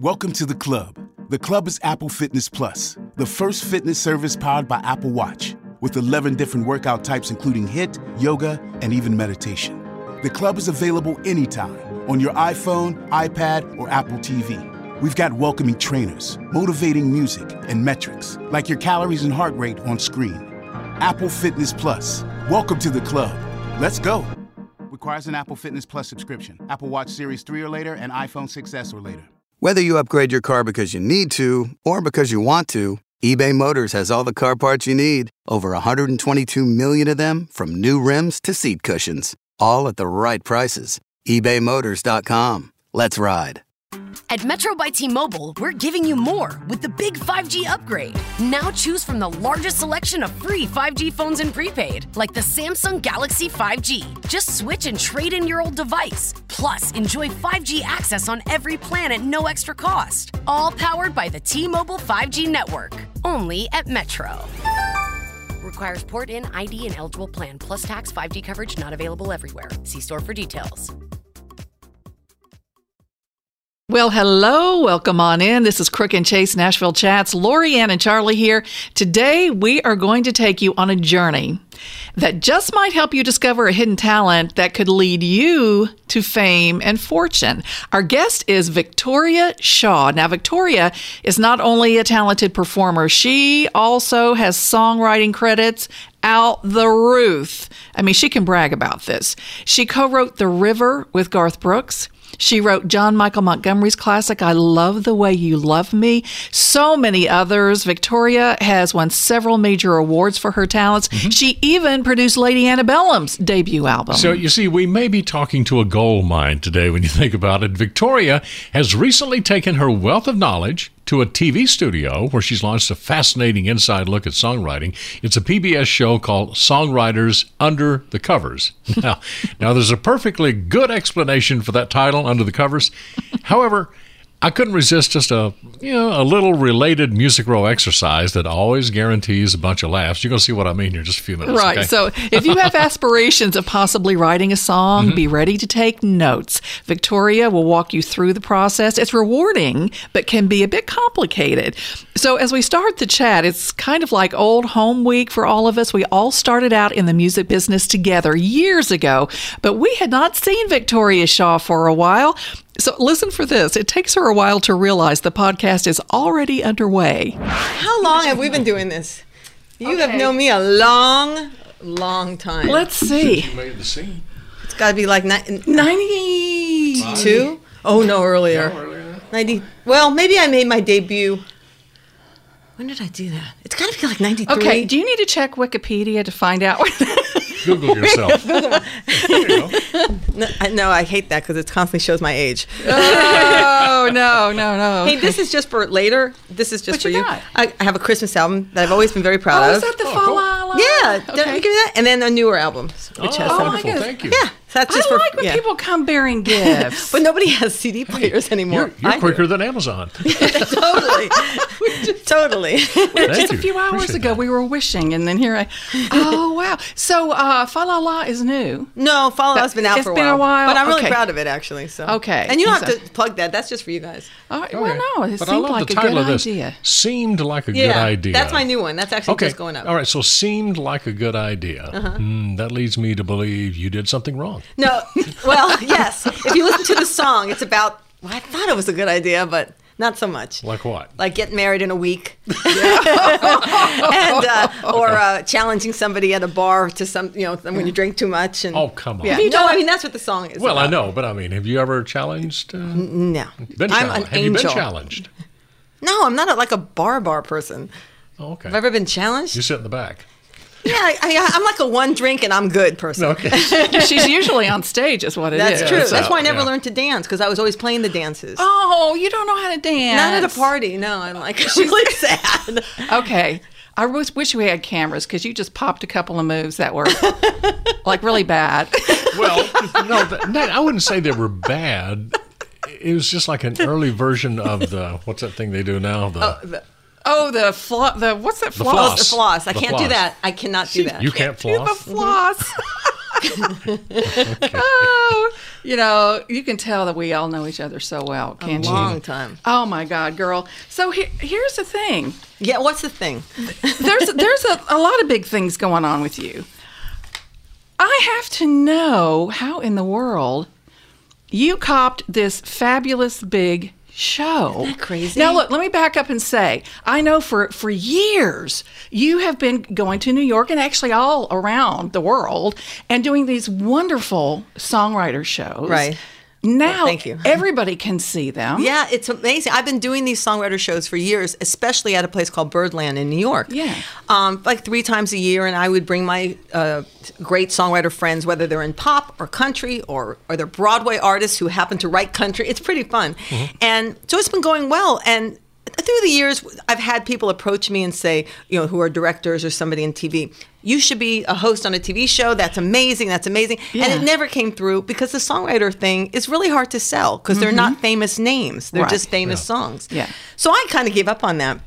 Welcome to the club. The club is Apple Fitness Plus, the first fitness service powered by Apple Watch, with 11 different workout types, including HIIT, yoga, and even meditation. The club is available anytime on your iPhone, iPad, or Apple TV. We've got welcoming trainers, motivating music, and metrics like your calories and heart rate on screen. Apple Fitness Plus. Welcome to the club. Let's go. Requires an Apple Fitness Plus subscription. Apple Watch Series 3 or later and iPhone 6S or later. Whether you upgrade your car because you need to or because you want to, eBay Motors has all the car parts you need. Over 122 million of them, from new rims to seat cushions, all at the right prices. ebaymotors.com. Let's ride. At Metro by T Mobile, we're giving you more with the big 5G upgrade. Now choose from the largest selection of free 5G phones in prepaid, like the Samsung Galaxy 5G. Just switch and trade in your old device. Plus, enjoy 5G access on every plan at no extra cost. All powered by the T Mobile 5G network. Only at Metro. Requires port in ID and eligible plan, plus tax 5G coverage not available everywhere. See store for details. Well, hello. Welcome on in. This is Crook and Chase Nashville Chats. Lorianne and Charlie here. Today, we are going to take you on a journey that just might help you discover a hidden talent that could lead you to fame and fortune. Our guest is Victoria Shaw. Now, Victoria is not only a talented performer, she also has songwriting credits out the roof. I mean, she can brag about this. She co wrote The River with Garth Brooks. She wrote John Michael Montgomery's classic, I Love the Way You Love Me. So many others. Victoria has won several major awards for her talents. Mm-hmm. She even produced Lady Antebellum's debut album. So, you see, we may be talking to a gold mine today when you think about it. Victoria has recently taken her wealth of knowledge to a TV studio where she's launched a fascinating inside look at songwriting. It's a PBS show called Songwriters Under the Covers. Now, now there's a perfectly good explanation for that title, Under the Covers. However, I couldn't resist just a you know a little related music row exercise that always guarantees a bunch of laughs. You're going to see what I mean here in just a few minutes. Right. Okay? So if you have aspirations of possibly writing a song, mm-hmm. be ready to take notes. Victoria will walk you through the process. It's rewarding, but can be a bit complicated. So as we start the chat, it's kind of like old home week for all of us. We all started out in the music business together years ago, but we had not seen Victoria Shaw for a while. So listen for this. It takes her a while to realize the podcast is already underway. How long have we been doing this? You okay. have known me a long, long time. Let's see. you made the scene. It's got to be like ni- 92. Oh no, earlier. No, earlier. 90. Well, maybe I made my debut. When did I do that? It's got to be like 93. Okay, do you need to check Wikipedia to find out? Google yourself. no, I, no, I hate that because it constantly shows my age. Oh no, no, no. Hey, this is just for later. This is just what for you. you. Got? I, I, have a Christmas album that I've always been very proud oh, of. Is that the oh, Fa La La Yeah, did I give me that? And then a newer album, which has Oh, some. wonderful. goodness. Thank you. Yeah, so that's I just like when yeah. people come bearing gifts. But nobody has CD players anymore. You're, you're I do. quicker than Amazon. totally, totally. Thank Just a few hours Appreciate ago, that. we were wishing, and then here I. Oh wow! So uh, Fa La La is new. No, Follow Us been out It's for a been while. a while? but I'm really Okay. proud of it actually. So Okay. and you don't have So- to plug that. That's just for you guys. All right, Okay. well, no, it but I seemed love like the a title good of this. idea. Seemed like a Yeah, good idea. that's my new one. That's actually okay. just going up. All right, so seemed like a good idea. Hmm, that leads me to believe you did something wrong. No, well, yes. If you listen to the song, it's about. Well, I thought it was a good idea, but not so much. Like what? Like getting married in a week, and uh, or uh, challenging somebody at a bar to some, you know, when you drink too much. And Oh, come on. yeah, no, I mean that's what the song is. Well, I know, but I mean, have you ever challenged? Uh, No, been I'm challenged? an have you been challenged? No, I'm not a, like a bar bar person. Oh, okay. Have I ever been challenged? You sit in the back. Yeah, I, I, I'm like a one drink and I'm good person. Okay. She's usually on stage, is what it is. That's true. so- That's why I never yeah. learned to dance because I was always playing the dances. Oh, you don't know how to dance. Not at a party. No, I'm like really sad. Okay. I wish, wish we had cameras because you just popped a couple of moves that were like really bad. Well, no, th- no, I wouldn't say they were bad. It was just like an early version of the what's that thing they do now? The, Oh, the Oh, flo- the floss. the what's that The floss? floss. The floss. I The can't do that. I cannot do that. you can't floss. Do the floss. floss. oh, you know, you can tell that we all know each other so well, can't you? Long time. Oh my God, girl. So he- here's the thing. Yeah. What's the thing? There's there's a, a lot of big things going on with you. I have to know how in the world you copped this fabulous big show. Crazy? Now look, let me back up and say, I know for for years you have been going to New York and actually all around the world and doing these wonderful songwriter shows. Right. Now thank you. everybody can see them. Yeah, it's amazing. I've been doing these songwriter shows for years, especially at a place called Birdland in New York. Yeah. Um, like three times a year, and I would bring my uh, great songwriter friends, whether they're in pop or country or, or they're Broadway artists who happen to write country. It's pretty fun. And so it's been going well. And through the years, I've had people approach me and say, you know, who are directors or somebody in TV, you should be a host on a TV show. That's amazing. That's amazing. And it never came through because the songwriter thing is really hard to sell because they're not famous names. They're Right. just famous songs. Yeah. So I kind of gave up on that.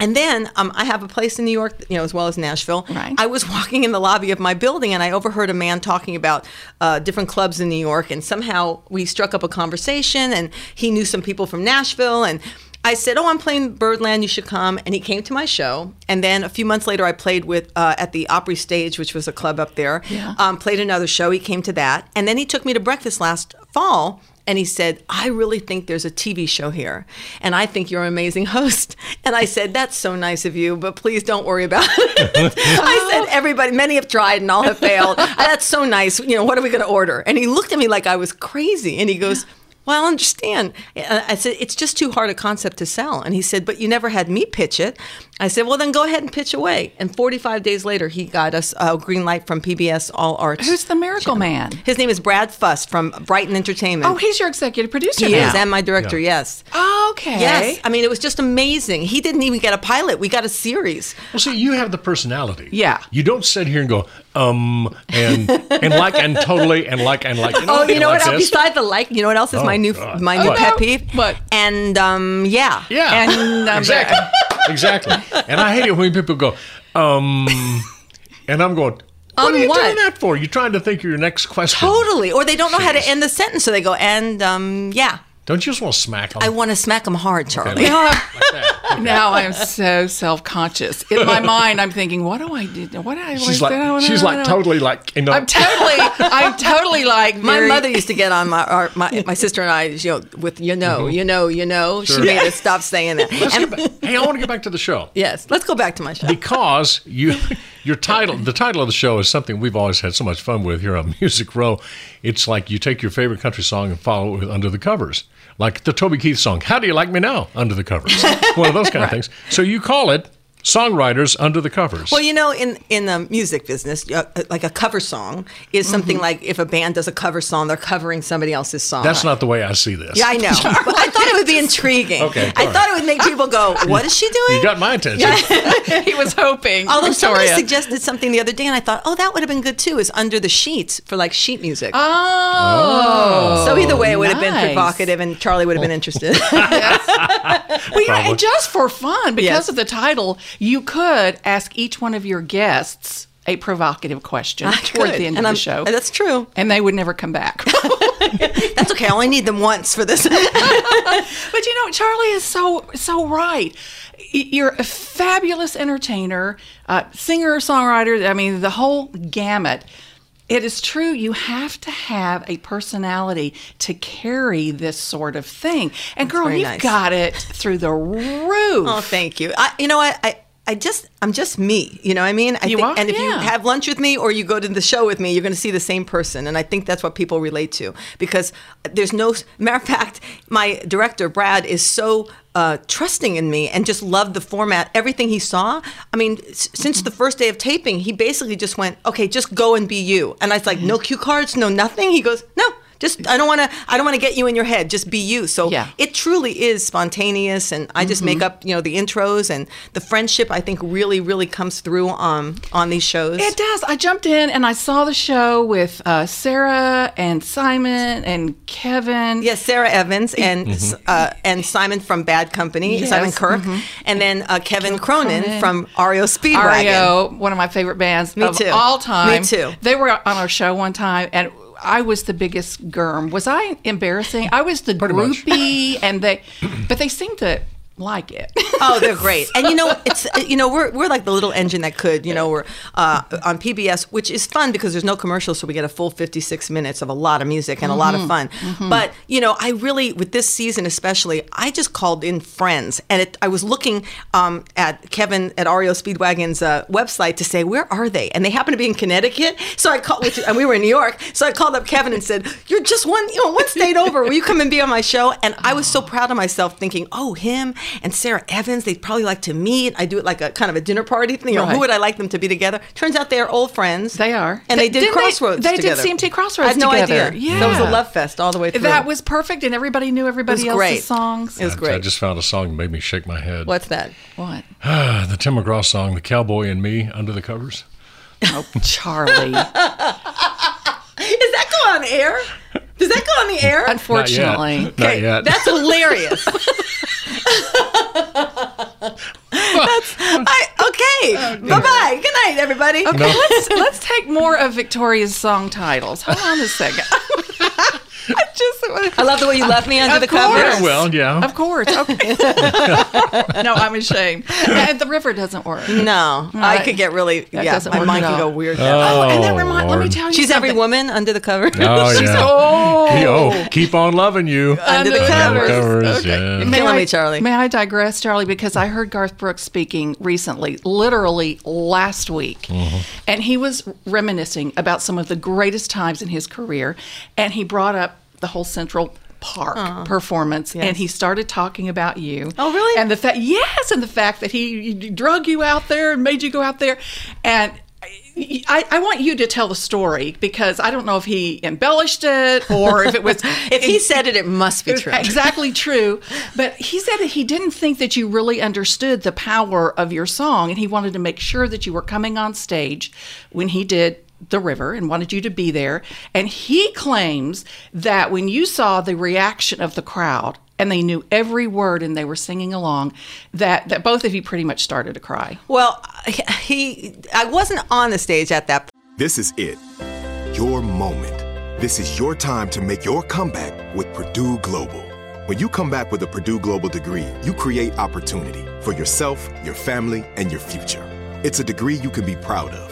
And then um, I have a place in New York, you know, as well as Nashville. Right. I was walking in the lobby of my building and I overheard a man talking about uh, different clubs in New York. And somehow we struck up a conversation and he knew some people from Nashville. And I said, Oh, I'm playing Birdland, you should come. And he came to my show. And then a few months later, I played with uh, at the Opry Stage, which was a club up there. Yeah. Um, played another show. He came to that. And then he took me to breakfast last fall and he said, I really think there's a TV show here. And I think you're an amazing host. And I said, That's so nice of you, but please don't worry about it. I said, Everybody, many have tried and all have failed. That's so nice. You know, what are we going to order? And he looked at me like I was crazy. And he goes, well, I understand. I said, it's just too hard a concept to sell. And he said, but you never had me pitch it. I said, well, then go ahead and pitch away. And 45 days later, he got us a green light from PBS All Arts. Who's the miracle man? His name is Brad Fuss from Brighton Entertainment. Oh, he's your executive producer he now. is, and my director, yes. Okay. Yes. I mean, it was just amazing. He didn't even get a pilot. We got a series. Well, see, you have the personality. Yeah. You don't sit here and go, um, and and like and totally and like and like. You know, Oh, you know like what? else? this. Beside the like, you know what else is Oh, my new God. my new What? pet peeve? What? And um, yeah, Yeah. And, um, exactly. exactly. And I hate it when people go, um, and I'm going, what Um, are you what? doing that for? You're trying to think of your next question. totally. Or they don't know how to end the sentence, so they go and um, yeah. Don't you just want to smack them? I want to smack them hard, Charlie. You know, I'm- now I'm so self conscious. In my mind, I'm thinking, what do I do? What do I she's what do I- like, she's like totally like, you know. I'm totally, I'm totally like My very- mother used to get on my, our, my my sister and I, you know, with you know, mm-hmm. you know, you know. Sure. She made us stop saying that. And- get hey, I want to get back to the show. yes, let's go back to my show. because you your title the title of the show is something we've always had so much fun with here on Music Row. It's like you take your favorite country song and follow it with under the covers. Like the Toby Keith song, How Do You Like Me Now? Under the covers. One of those kind of things. So you call it songwriters under the covers. Well, you know, in in the music business, uh, like a cover song is something Mm-hmm. like if a band does a cover song, they're covering somebody else's song. That's not the way I see this. Yeah, I know. But I thought it would be intriguing. Okay, I go thought it would make people go, "What is she doing?" You got my attention. he was hoping. Although somebody suggested something the other day, and I thought, "Oh, that would have been good too." Is under the sheets for like sheet music. Oh. so either way, it would have been provocative, and Charlie would have been interested. Well, you know, Probably. and just for fun, because Yes. of the title, you could ask each one of your guests a provocative question toward Good. the end And of I'm- the show. That's true. and they would never come back. That's okay. I only need them once for this. But you know, Charlie is so so right. You're a fabulous entertainer, uh, singer, songwriter. I mean, the whole gamut. It is true. You have to have a personality to carry this sort of thing. And girl, you've nice. got it through the roof. Oh, thank you. I, you know what? I, I just, I'm just me. You know what I mean? I You think, are? And if you have lunch with me or you go to the show with me, you're going to see the same person. And I think that's what people relate to because there's no, matter of fact, my director, Brad, is so uh, trusting in me and just loved the format, everything he saw. I mean, s- since the first day of taping, he basically just went, okay, just go and be you. And I was like, no cue cards, no nothing. He goes, no. Just I don't want to I don't want to get you in your head. Just be you. So Yeah. it truly is spontaneous, and I just make up you know the intros and the friendship. I think really really comes through on on these shows. It does. I jumped in and I saw the show with uh, Sarah and Simon and Kevin. Yes, Sara Evans and uh, and Simon from Bad Company, Yes, Simon Kirke, and then uh, Kevin Cronin, Cronin. from REO Speedwagon. REO, one of my favorite bands Me of too. all time. Me too. They were on our show one time, and I was the biggest germ. Was I embarrassing? I was the Pretty groupie, and they, but they seemed to like it. oh, they're great. And you know, it's you know, we're we're like the little engine that could. You know, we're uh, on PBS, which is fun because there's no commercials, so we get a full 56 minutes of a lot of music and a lot of fun. But you know, I really with this season especially, I just called in friends, and it, I was looking um, at Kevin at REO Speedwagon's uh, website to say where are they, and they happen to be in Connecticut. So I called, which, and we were in New York. So I called up Kevin and said, "You're just one, you know, one state over. Will you come and be on my show?" And I was so proud of myself, thinking, "Oh, him and Sara Evans, they'd probably like to meet." I do it like a kind of a dinner party thing. You know, Right. who would I like them to be together? Turns out they are old friends. They are. and they did Didn't they- Crossroads. they did together. CMT Crossroads I had no together. idea. that was a love fest all the way through. that was perfect, and everybody knew everybody else's great. songs. It was I- great. I just found a song that made me shake my head. What's that? what? the Tim McGraw song, "The Cowboy and Me," under the covers. Oh, Charlie. Is that go on air? Does that go on the air? Unfortunately. Not yet. Not yet. That's hilarious. That's I, okay. Oh, bye bye. Good night, everybody. Okay, let's let's take more of Victoria's song titles. Hold on a second. I just I love the way you left me under Of the course. covers. Yeah, well, yeah. Of course. Okay. no, I'm ashamed. And the river doesn't work. No, mm. I could get really. that Yeah, doesn't my work mind at can go all. weird. Oh, oh, oh and that Oh, remind, let me Lord. tell you She's every woman under the cover. Oh yeah. Oh. He- oh, keep on loving you. Under the Under the covers. covers, yeah. May killing I- me, Charlie. May I digress, Charlie? Because I heard Garth Brooks speaking recently, literally last week, mm-hmm. and he was reminiscing about some of the greatest times in his career, and he brought up the whole Central Park performance, and he started talking about you. Oh, really? And the fact, yes, and the fact that he drug you out there and made you go out there, and. I, I want you to tell the story because I don't know if he embellished it or if it was. if he said it, it must be true. Exactly true. But he said that he didn't think that you really understood the power of your song, and he wanted to make sure that you were coming on stage when he did the river and wanted you to be there. And he claims that when you saw the reaction of the crowd and they knew every word and they were singing along, that, that both of you pretty much started to cry. Well, he. I wasn't on the stage at that. point. This is it. Your moment. This is your time to make your comeback with Purdue Global. When you come back with a Purdue Global degree, you create opportunity for yourself, your family, and your future. It's a degree you can be proud of,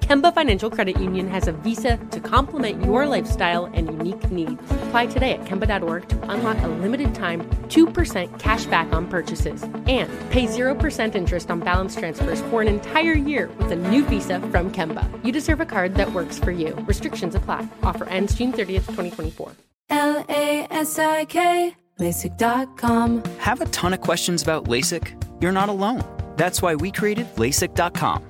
Kemba Financial Credit Union has a visa to complement your lifestyle and unique needs. Apply today at Kemba.org to unlock a limited time 2% cash back on purchases and pay 0% interest on balance transfers for an entire year with a new visa from Kemba. You deserve a card that works for you. Restrictions apply. Offer ends June 30th, 2024. L A S I K, LASIK.com. Have a ton of questions about LASIK? You're not alone. That's why we created LASIK.com,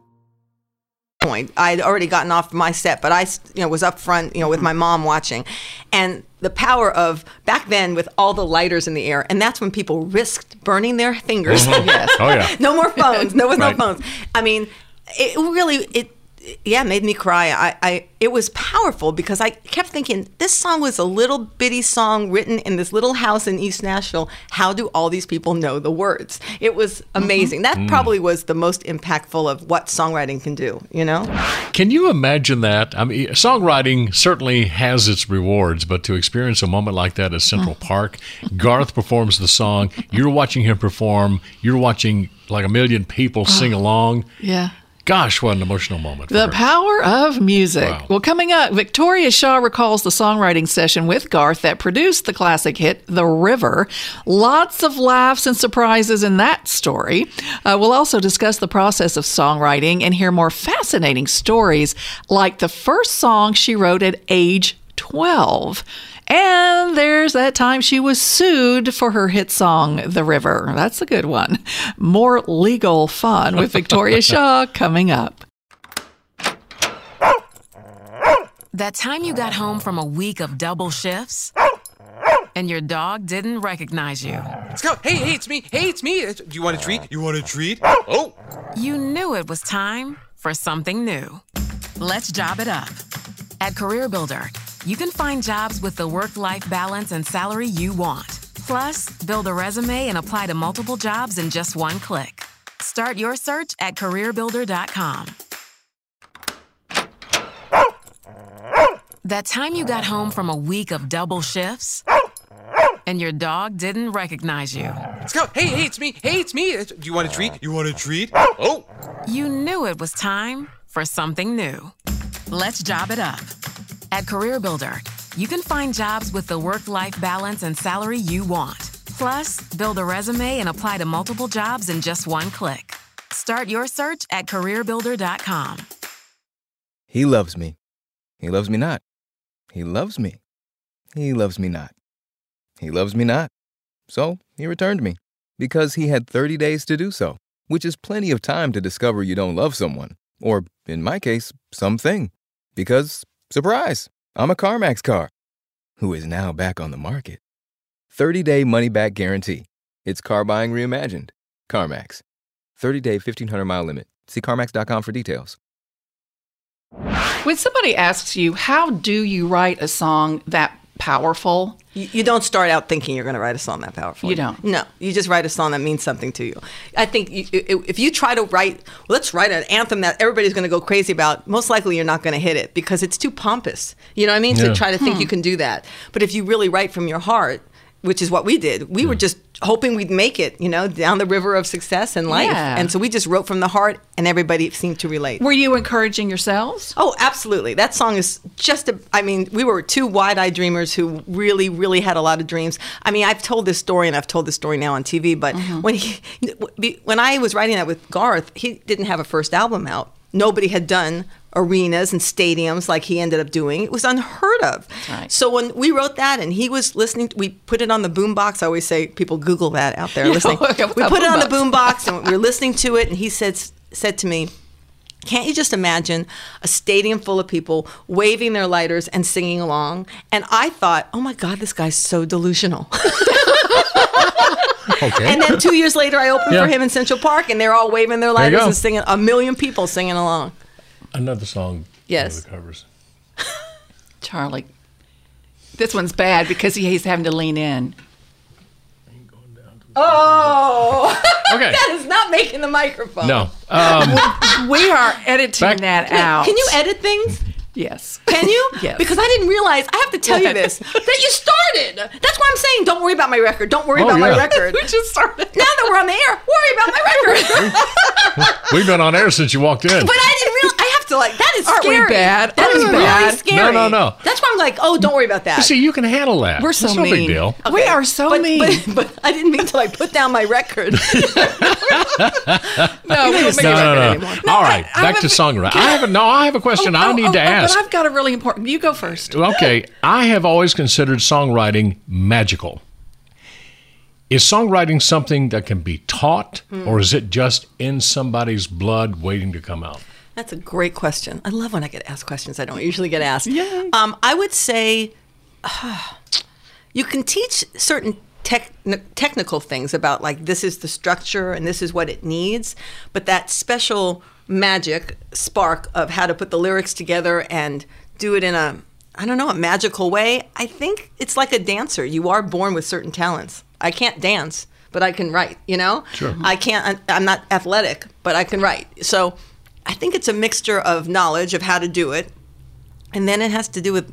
point. I'd already gotten off my set, but I, you know, was up front, you know, with my mom watching, and the power of back then with all the lighters in the air, and that's when people risked burning their fingers. Mhm. Yes. Oh, yeah. no more phones. No, was Right. no phones. I mean, it really it. Yeah, made me cry. I, I, it was powerful because I kept thinking this song was a little bitty song written in this little house in East Nashville. How do all these people know the words? It was amazing. That Mm. probably was the most impactful of what songwriting can do. You know. Can you imagine that? I mean, songwriting certainly has its rewards, but to experience a moment like that at Central Park, Garth performs the song, you're watching him perform, you're watching like a million people sing along. Yeah. Gosh, what an emotional moment. The her. power of music. Wow. Well, coming up, Victoria Shaw recalls the songwriting session with Garth that produced the classic hit, The River. Lots of laughs and surprises in that story. Uh, we'll also discuss the process of songwriting and hear more fascinating stories, like the first song she wrote at age 12. And there's that time she was sued for her hit song, The River. That's a good one. More legal fun with Victoria Shaw coming up. That time you got home from a week of double shifts and your dog didn't recognize you. Let's go. Hey, hey, it's me. Hey, it's me. Do you want a treat? You want a treat? Oh. You knew it was time for something new. Let's job it up. At CareerBuilder, you can find jobs with the work life balance and salary you want. Plus, build a resume and apply to multiple jobs in just one click. Start your search at careerbuilder.com. That time you got home from a week of double shifts and your dog didn't recognize you. Let's go. Hey, hey, it's me. Hey, it's me. Do you want a treat? You want a treat? Oh. You knew it was time for something new. Let's job it up. At CareerBuilder, you can find jobs with the work life balance and salary you want. Plus, build a resume and apply to multiple jobs in just one click. Start your search at careerbuilder.com. He loves me. He loves me not. He loves me. He loves me not. He loves me not. So he returned me because he had 30 days to do so, which is plenty of time to discover you don't love someone, or in my case, something. Because, surprise, I'm a CarMax car who is now back on the market. 30 day money back guarantee. It's car buying reimagined. CarMax. 30 day 1500 mile limit. See CarMax.com for details. When somebody asks you, how do you write a song that powerful? You, you don't start out thinking you're going to write a song that powerful. You don't. No, you just write a song that means something to you. I think you, if you try to write, let's write an anthem that everybody's going to go crazy about, most likely you're not going to hit it because it's too pompous. You know what I mean? Yeah. To try to think Hmm. you can do that. But if you really write from your heart, which is what we did, we were hmm. just hoping we'd make it, you know, down the river of success and life. Yeah. And so we just wrote from the heart and everybody seemed to relate. Were you encouraging yourselves? Oh, absolutely. That song is just a, I mean, we were two wide eyed dreamers who really, really had a lot of dreams. I mean, I've told this story and I've told this story now on TV, but mm-hmm. when he, when I was writing that with Garth, he didn't have a first album out. Nobody had done arenas and stadiums like he ended up doing. It was unheard of. So when we wrote that and he was listening, we put it on the boombox. I always say people Google that out there listening. we put it on the boombox. boombox and we were listening to it, and he said said to me. Can't you just imagine a stadium full of people waving their lighters and singing along? And I thought, oh my God, this guy's so delusional. Okay. And then two years later, I opened Yeah. for him in Central Park, and they're all waving their There you lighters and singing. A million people singing along. Another song. Yes. the covers. Charlie. This one's bad because he- he's having to lean in. Oh, Okay. that is not making the microphone. No. Um, we are editing Back- that out. Can you edit things? Yes. Can you? Yes. Because I didn't realize. I have to tell you this that you started. That's why I'm saying don't worry about my record. Don't worry Oh, about my record. we just started. now that we're on the air, worry about my record. we've been on air since you walked in. But I didn't realize. I have to like. That is Aren't we scary. bad? That Aren't is we really scary. No, no, no. That's why I'm like, oh, don't worry about that. You see, you can handle that. We're so That's no mean. big deal. We are so but, mean. But, but I didn't mean to like put down my record. no, we don't make No, no, no. anymore. All right, I back have to songwriting. I have a, no. I have a question. I Oh, need oh, to oh, ask. But I've got a really important. You go first. Okay, I have always considered songwriting magical. Is songwriting something that can be taught, Hmm. or is it just in somebody's blood waiting to come out? That's a great question. I love when I get asked questions I don't usually get asked. Um, I would say you can teach certain tech, technical things about like this is the structure and this is what it needs, but that special magic spark of how to put the lyrics together and do it in a I don't know a magical way. I think it's like a dancer. You are born with certain talents. I can't dance, but I can write. You know, Sure. I can't. I'm not athletic, but I can write. So I think it's a mixture of knowledge of how to do it, and then it has to do with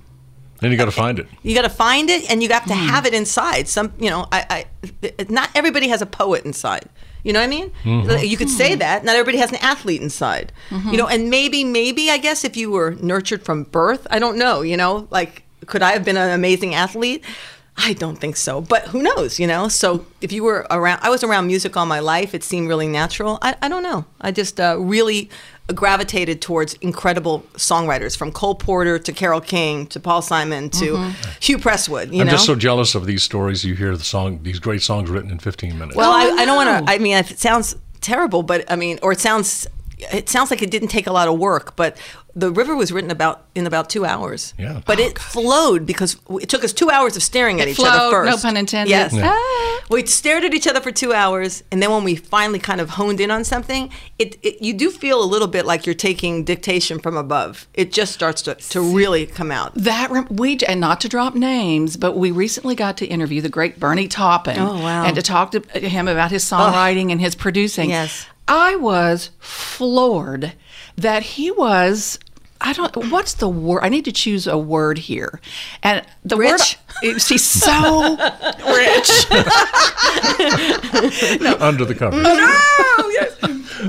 Then you got to find it. you got to find it and you have to have it inside. Some, you know, I, I, not everybody has a poet inside. You know what I mean? Mhm. You could say that. Not everybody has an athlete inside. You know, and maybe, maybe I guess if you were nurtured from birth, I don't know. You know, like could I have been an amazing athlete? I don't think so, but who knows? You know. So if you were around, I was around music all my life. It seemed really natural. I, I don't know. I just uh, really gravitated towards incredible songwriters from Cole Porter to Carole King to Paul Simon to Mm-hmm. Hugh Prestwood. You I'm know. just so jealous of these stories. You hear the song, these great songs written in 15 minutes. well, Oh, I, I don't want to. I mean, it sounds terrible, but I mean, or it sounds. It sounds like it didn't take a lot of work, but the river was written about in about two hours. Yeah. But oh, it flowed because it took us two hours of staring at It each other first. no pun intended. Yes. Yeah. Ah. We stared at each other for two hours, and then when we finally kind of honed in on something, it, it you do feel a little bit like you're taking dictation from above. It just starts to, to really come out. That we and not to drop names, but we recently got to interview the great Bernie Taupin. Oh, wow. And to talk to him about his songwriting and his producing. Yes. I was floored that he was. I don't. What's the word? I need to choose a word here, and the Rich? word. She's so rich. Under the covers. no, yes.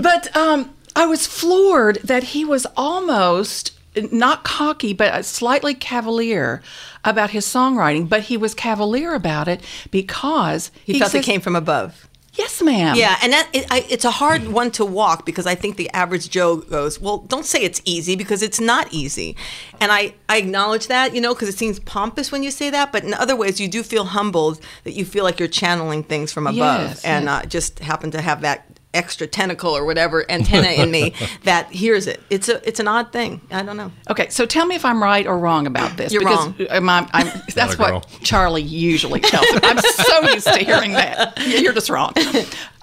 But um, I was floored that he was almost not cocky, but slightly cavalier about his songwriting. But he was cavalier about it because He, felt says, it came from above. Yes, ma'am. Yeah, and that it, I, it's a hard one to walk because I think the average Joe goes, "Well, don't say it's easy because it's not easy," and I I acknowledge that, you know, because it seems pompous when you say that, but in other ways you do feel humbled that you feel like you're channeling things from above, Yes, and yeah. uh, just happen to have that extra tentacle or whatever antenna in me that hears it. It's a it's an odd thing. I don't know. Okay, so tell me if I'm right or wrong about this. You're because wrong. I'm, I'm, I'm, that's what Charlie usually tells me. I'm so used to hearing that. You're just wrong.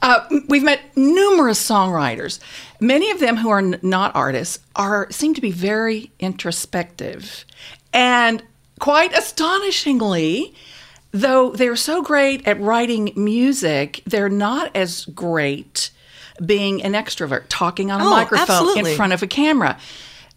Uh, we've met numerous songwriters. Many of them who are n- not artists are seem to be very introspective, and quite astonishingly, though they're so great at writing music, they're not as great being an extrovert, talking on a Oh, microphone absolutely. in front of a camera.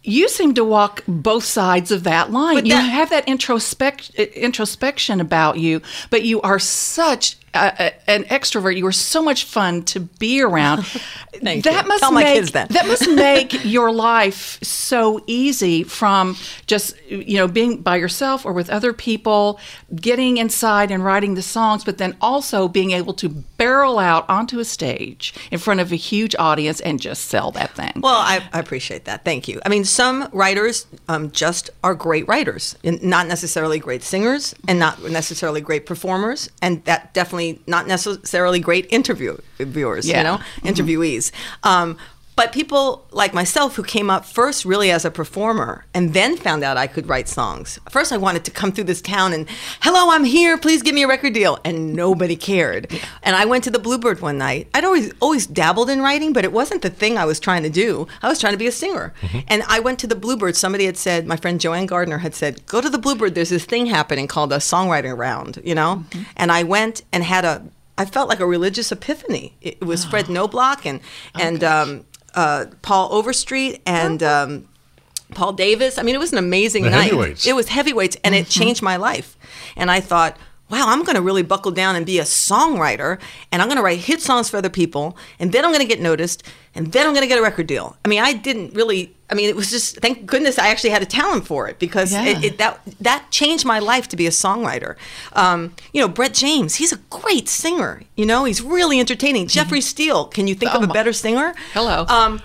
You seem to walk both sides of that line. But you have that introspect, introspection about you, but you are such uh, an extrovert. You were so much fun to be around. Thank that you. must Tell my make kids that. that must make your life so easy from just you know being by yourself or with other people, getting inside and writing the songs, but then also being able to barrel out onto a stage in front of a huge audience and just sell that thing. Well, I, I appreciate that. Thank you. I mean, some writers um, just are great writers, not necessarily great singers, and not necessarily great performers, and that definitely not necessarily great interviewers. Yeah. You know, Mhm. interviewees. Um, but people like myself who came up first really as a performer and then found out I could write songs. First, I wanted to come through this town and, hello, I'm here, please give me a record deal. And nobody cared. And I went to the Bluebird one night. I'd always, always dabbled in writing, but it wasn't the thing I was trying to do. I was trying to be a singer. And I went to the Bluebird. Somebody had said, my friend Joanne Gardner had said, go to the Bluebird. There's this thing happening called a songwriting round, you know? And I went and had a, I felt like a religious epiphany. It, was Fred Knobloch and, and, um, uh, Paul Overstreet and um, Paul Davis. I mean, it was an amazing The night. heavyweights. It was heavyweights, and it changed my life. And I thought, wow, I'm going to really buckle down and be a songwriter, and I'm going to write hit songs for other people, and then I'm going to get noticed, and then I'm going to get a record deal. I mean, I didn't really. I mean, it was just thank goodness I actually had a talent for it because Yeah. it, it, that that changed my life to be a songwriter. Um, you know, Brett James, he's a great singer. You know, he's really entertaining. Jeffrey Steele, can you think of a better singer? Hello. Um,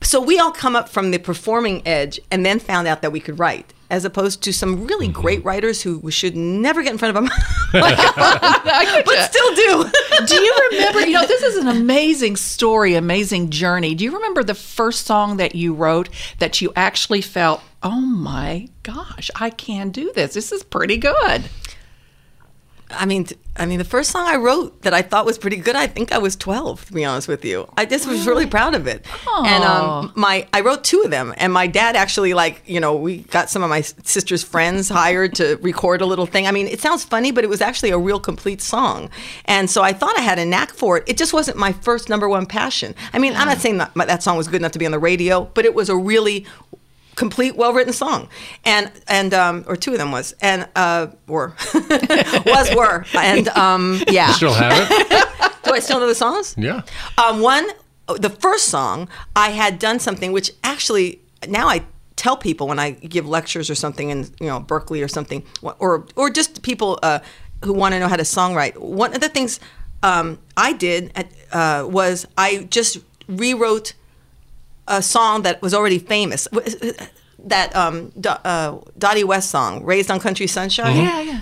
so we all come up from the performing edge and then found out that we could write, as opposed to some really mm-hmm. great writers who should never get in front of them, but still do. do you remember? You know, this is an amazing story, amazing journey. Do you remember the first song that you wrote that you actually felt, oh my gosh, I can do this? This is pretty good. I mean, I mean, the first song I wrote that I thought was pretty good. I think I was twelve, to be honest with you. I just was really proud of it. And um, my, I wrote two of them, and my dad actually, like, you know, we got some of my sister's friends hired to record a little thing. I mean, it sounds funny, but it was actually a real complete song. And so I thought I had a knack for it. It just wasn't my first number one passion. I mean, I'm not saying that my, that song was good enough to be on the radio, but it was a really complete, well-written song, and and um, or two of them was and uh, were was were and um, yeah. You still have it? Do I still know the songs? Yeah. Um, one, the first song, I had done something which actually now I tell people when I give lectures or something in you know Berklee or something, or or just people uh, who want to know how to songwrite. One of the things um, I did at, uh, was I just rewrote a song that was already famous. That um, Do- uh, Dottie West song, "Raised on Country Sunshine." Yeah, yeah.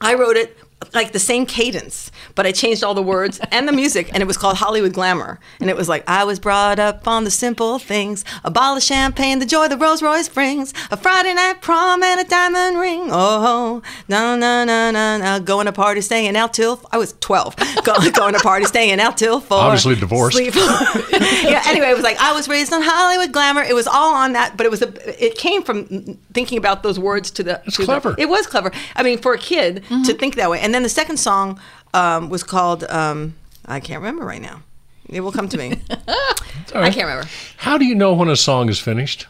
I wrote it like the same cadence, but I changed all the words and the music, and it was called Hollywood Glamour. And it was like, I was brought up on the simple things a bottle of champagne, the joy the Rolls Royce brings, a Friday night prom, and a diamond ring. Oh, no, no, no, no, no. Going to party, staying out till I was 12. Go, going to party, staying out till four. Obviously divorced. Sleep. yeah, anyway, it was like, I was raised on Hollywood Glamour. It was all on that, but it was a, it came from thinking about those words to the. It's to the- clever. it was clever. I mean, for a kid to mm-hmm. think that way. And then the second song um, was called um, I can't remember right now. It will come to me. All I can't remember. How do you know when a song is finished?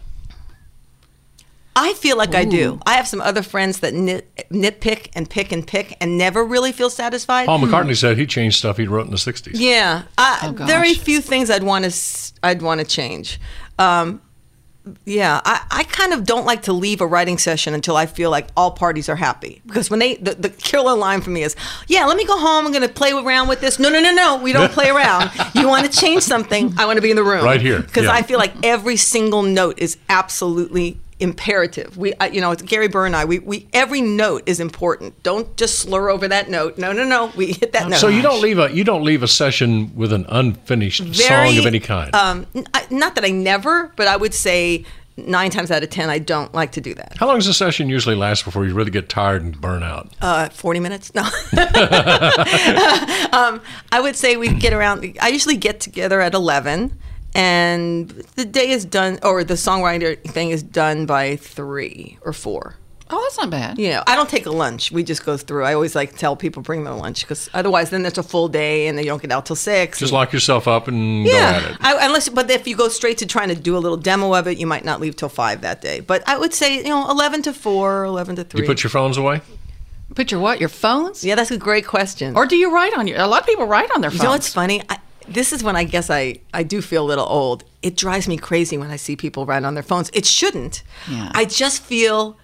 I feel like I do. I have some other friends that nit, nitpick and pick and pick and never really feel satisfied. Paul McCartney said he changed stuff he'd wrote in the 60s. Yeah, I, Oh, very few things I'd want to I'd want to change. Um, yeah, I, I kind of don't like to leave a writing session until I feel like all parties are happy. Because when they the, the killer line for me is, yeah, let me go home. I'm going to play around with this. No, no, no, no. We don't play around. You want to change something? I want to be in the room Right here, Because yeah. I feel like every single note is absolutely imperative. We, you know, it's Gary Burr and I. We, we every note is important. Don't just slur over that note. No, no, no. We hit that note. So you don't leave a you don't leave a session with an unfinished song of any kind. Um, not that I never, but I would say nine times out of ten, I don't like to do that. How long does a session usually last before you really get tired and burn out? Uh, Forty minutes? No. um, I would say we get around. I usually get together at eleven, and the day is done, or the songwriter thing is done by three or four. Oh, that's not bad. You know, I don't take a lunch. We just go through. I always like tell people bring their lunch because otherwise, then it's a full day, and then you don't get out till six. Just and- lock yourself up and go Yeah, at it. I, unless but if you go straight to trying to do a little demo of it, you might not leave till five that day. But I would say you know eleven to four, eleven to Do three. you put your phones away? Put your what? Your phones? Yeah, that's a great question. Or do you write on your? A lot of people write on their You phones. know what's funny? I, this is when I guess I, I do feel a little old. It drives me crazy when I see people write on their phones. It shouldn't. Yeah. I just feel,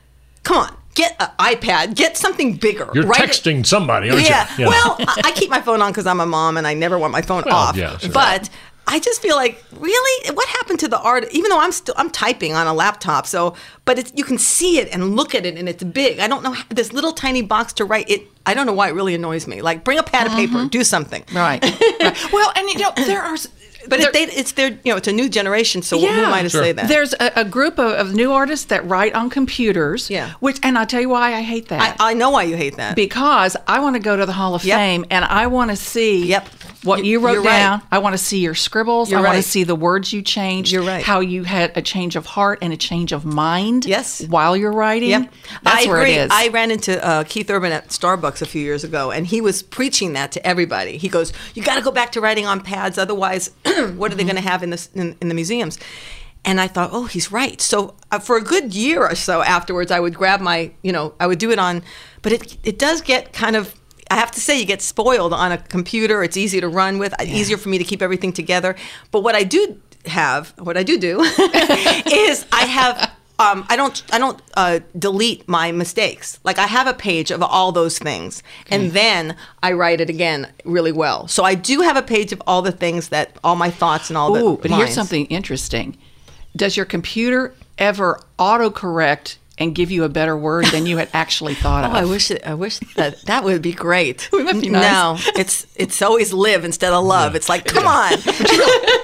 come on, get an iPad, get something bigger. You're Write it- texting somebody, aren't yeah. you? Well, I, I keep my phone on because I'm a mom and I never want my phone Well, off. yeah, sure. But I just feel like, really, what happened to the art? Even though I'm still I'm typing on a laptop, so but it's, you can see it and look at it and it's big. I don't know how, this little tiny box to write it. I don't know why it really annoys me. Like, bring a pad of paper, mm-hmm. do something. Right. right. Well, and you know there are. But there- if they, it's their, you know, it's a new generation. So who am I to say that? There's a, a group of, of new artists that write on computers. Yeah. Which, and I'll tell you why I hate that. I, I know why you hate that. because I want to go to the Hall of Yep. Fame and I want to see Yep. What You- you wrote you're right. down. I want to see your scribbles. You're I want to see the words you changed. You're right. How you had a change of heart and a change of mind. Yes. While you're writing. Yep. That's I where agree. it is. I ran into uh, Keith Urban at Starbucks a few years ago, and he was preaching that to everybody. He goes, "You got to go back to writing on pads, otherwise, what are Mm-hmm. they going to have in the in, in the museums?" And I thought, "Oh, he's right." So uh, for a good year or so afterwards, I would grab my, you know, I would do it on, but it it does get kind of. I have to say, you get spoiled on a computer. It's easy to run with, easier for me to keep everything together. But what I do have, what I do do, is I have um, I don't I don't uh, delete my mistakes. Like I have a page of all those things, and then I write it again really well. So I do have a page of all the things that all my thoughts and all the. Ooh, but here's something interesting. Does your computer ever autocorrect and give you a better word than you had actually thought Oh, of? I wish I wish that that would be great. Wouldn't that be nice? No, it's it's always live instead of love. It's like come on.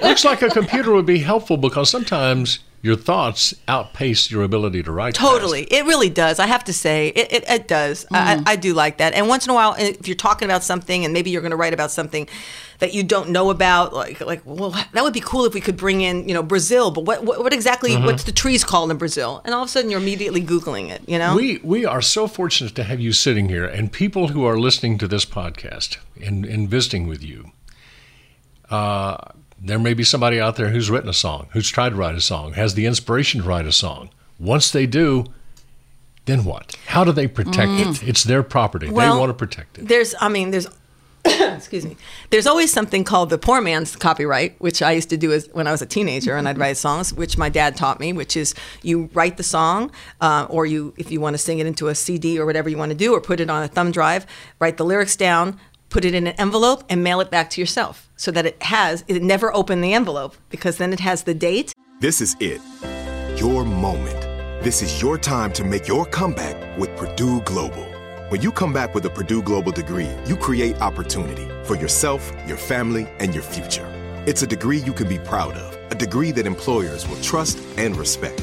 Looks like a computer would be helpful because sometimes your thoughts outpace your ability to write. fast. Totally, it really does. I have to say, it, it, it does. I, I do like that. And once in a while, if you're talking about something, and maybe you're going to write about something that you don't know about, like like, well, that would be cool if we could bring in, you know, Brazil. But what what, what exactly? Mhm. What's the trees called in Brazil? And all of a sudden, you're immediately googling it. You know, We we are so fortunate to have you sitting here, and people who are listening to this podcast and, and visiting with you. Uh, there may be somebody out there who's written a song, who's tried to write a song, has the inspiration to write a song. Once they do, then what? How do they protect Mm. it? It's their property. Well, they want to protect it. There's, I mean, there's, excuse me. There's always something called the poor man's copyright, which I used to do as, when I was a teenager, and I'd write songs, which my dad taught me, which is you write the song, uh, or you, if you want to sing it into a CD or whatever you want to do, or put it on a thumb drive, write the lyrics down, put it in an envelope, and mail it back to yourself, so that it has, it never opened the envelope because then it has the date. This is it. Your moment. This is your time to make your comeback with Purdue Global. When you come back with a Purdue Global degree, you create opportunity for yourself, your family, and your future. It's a degree you can be proud of, a degree that employers will trust and respect.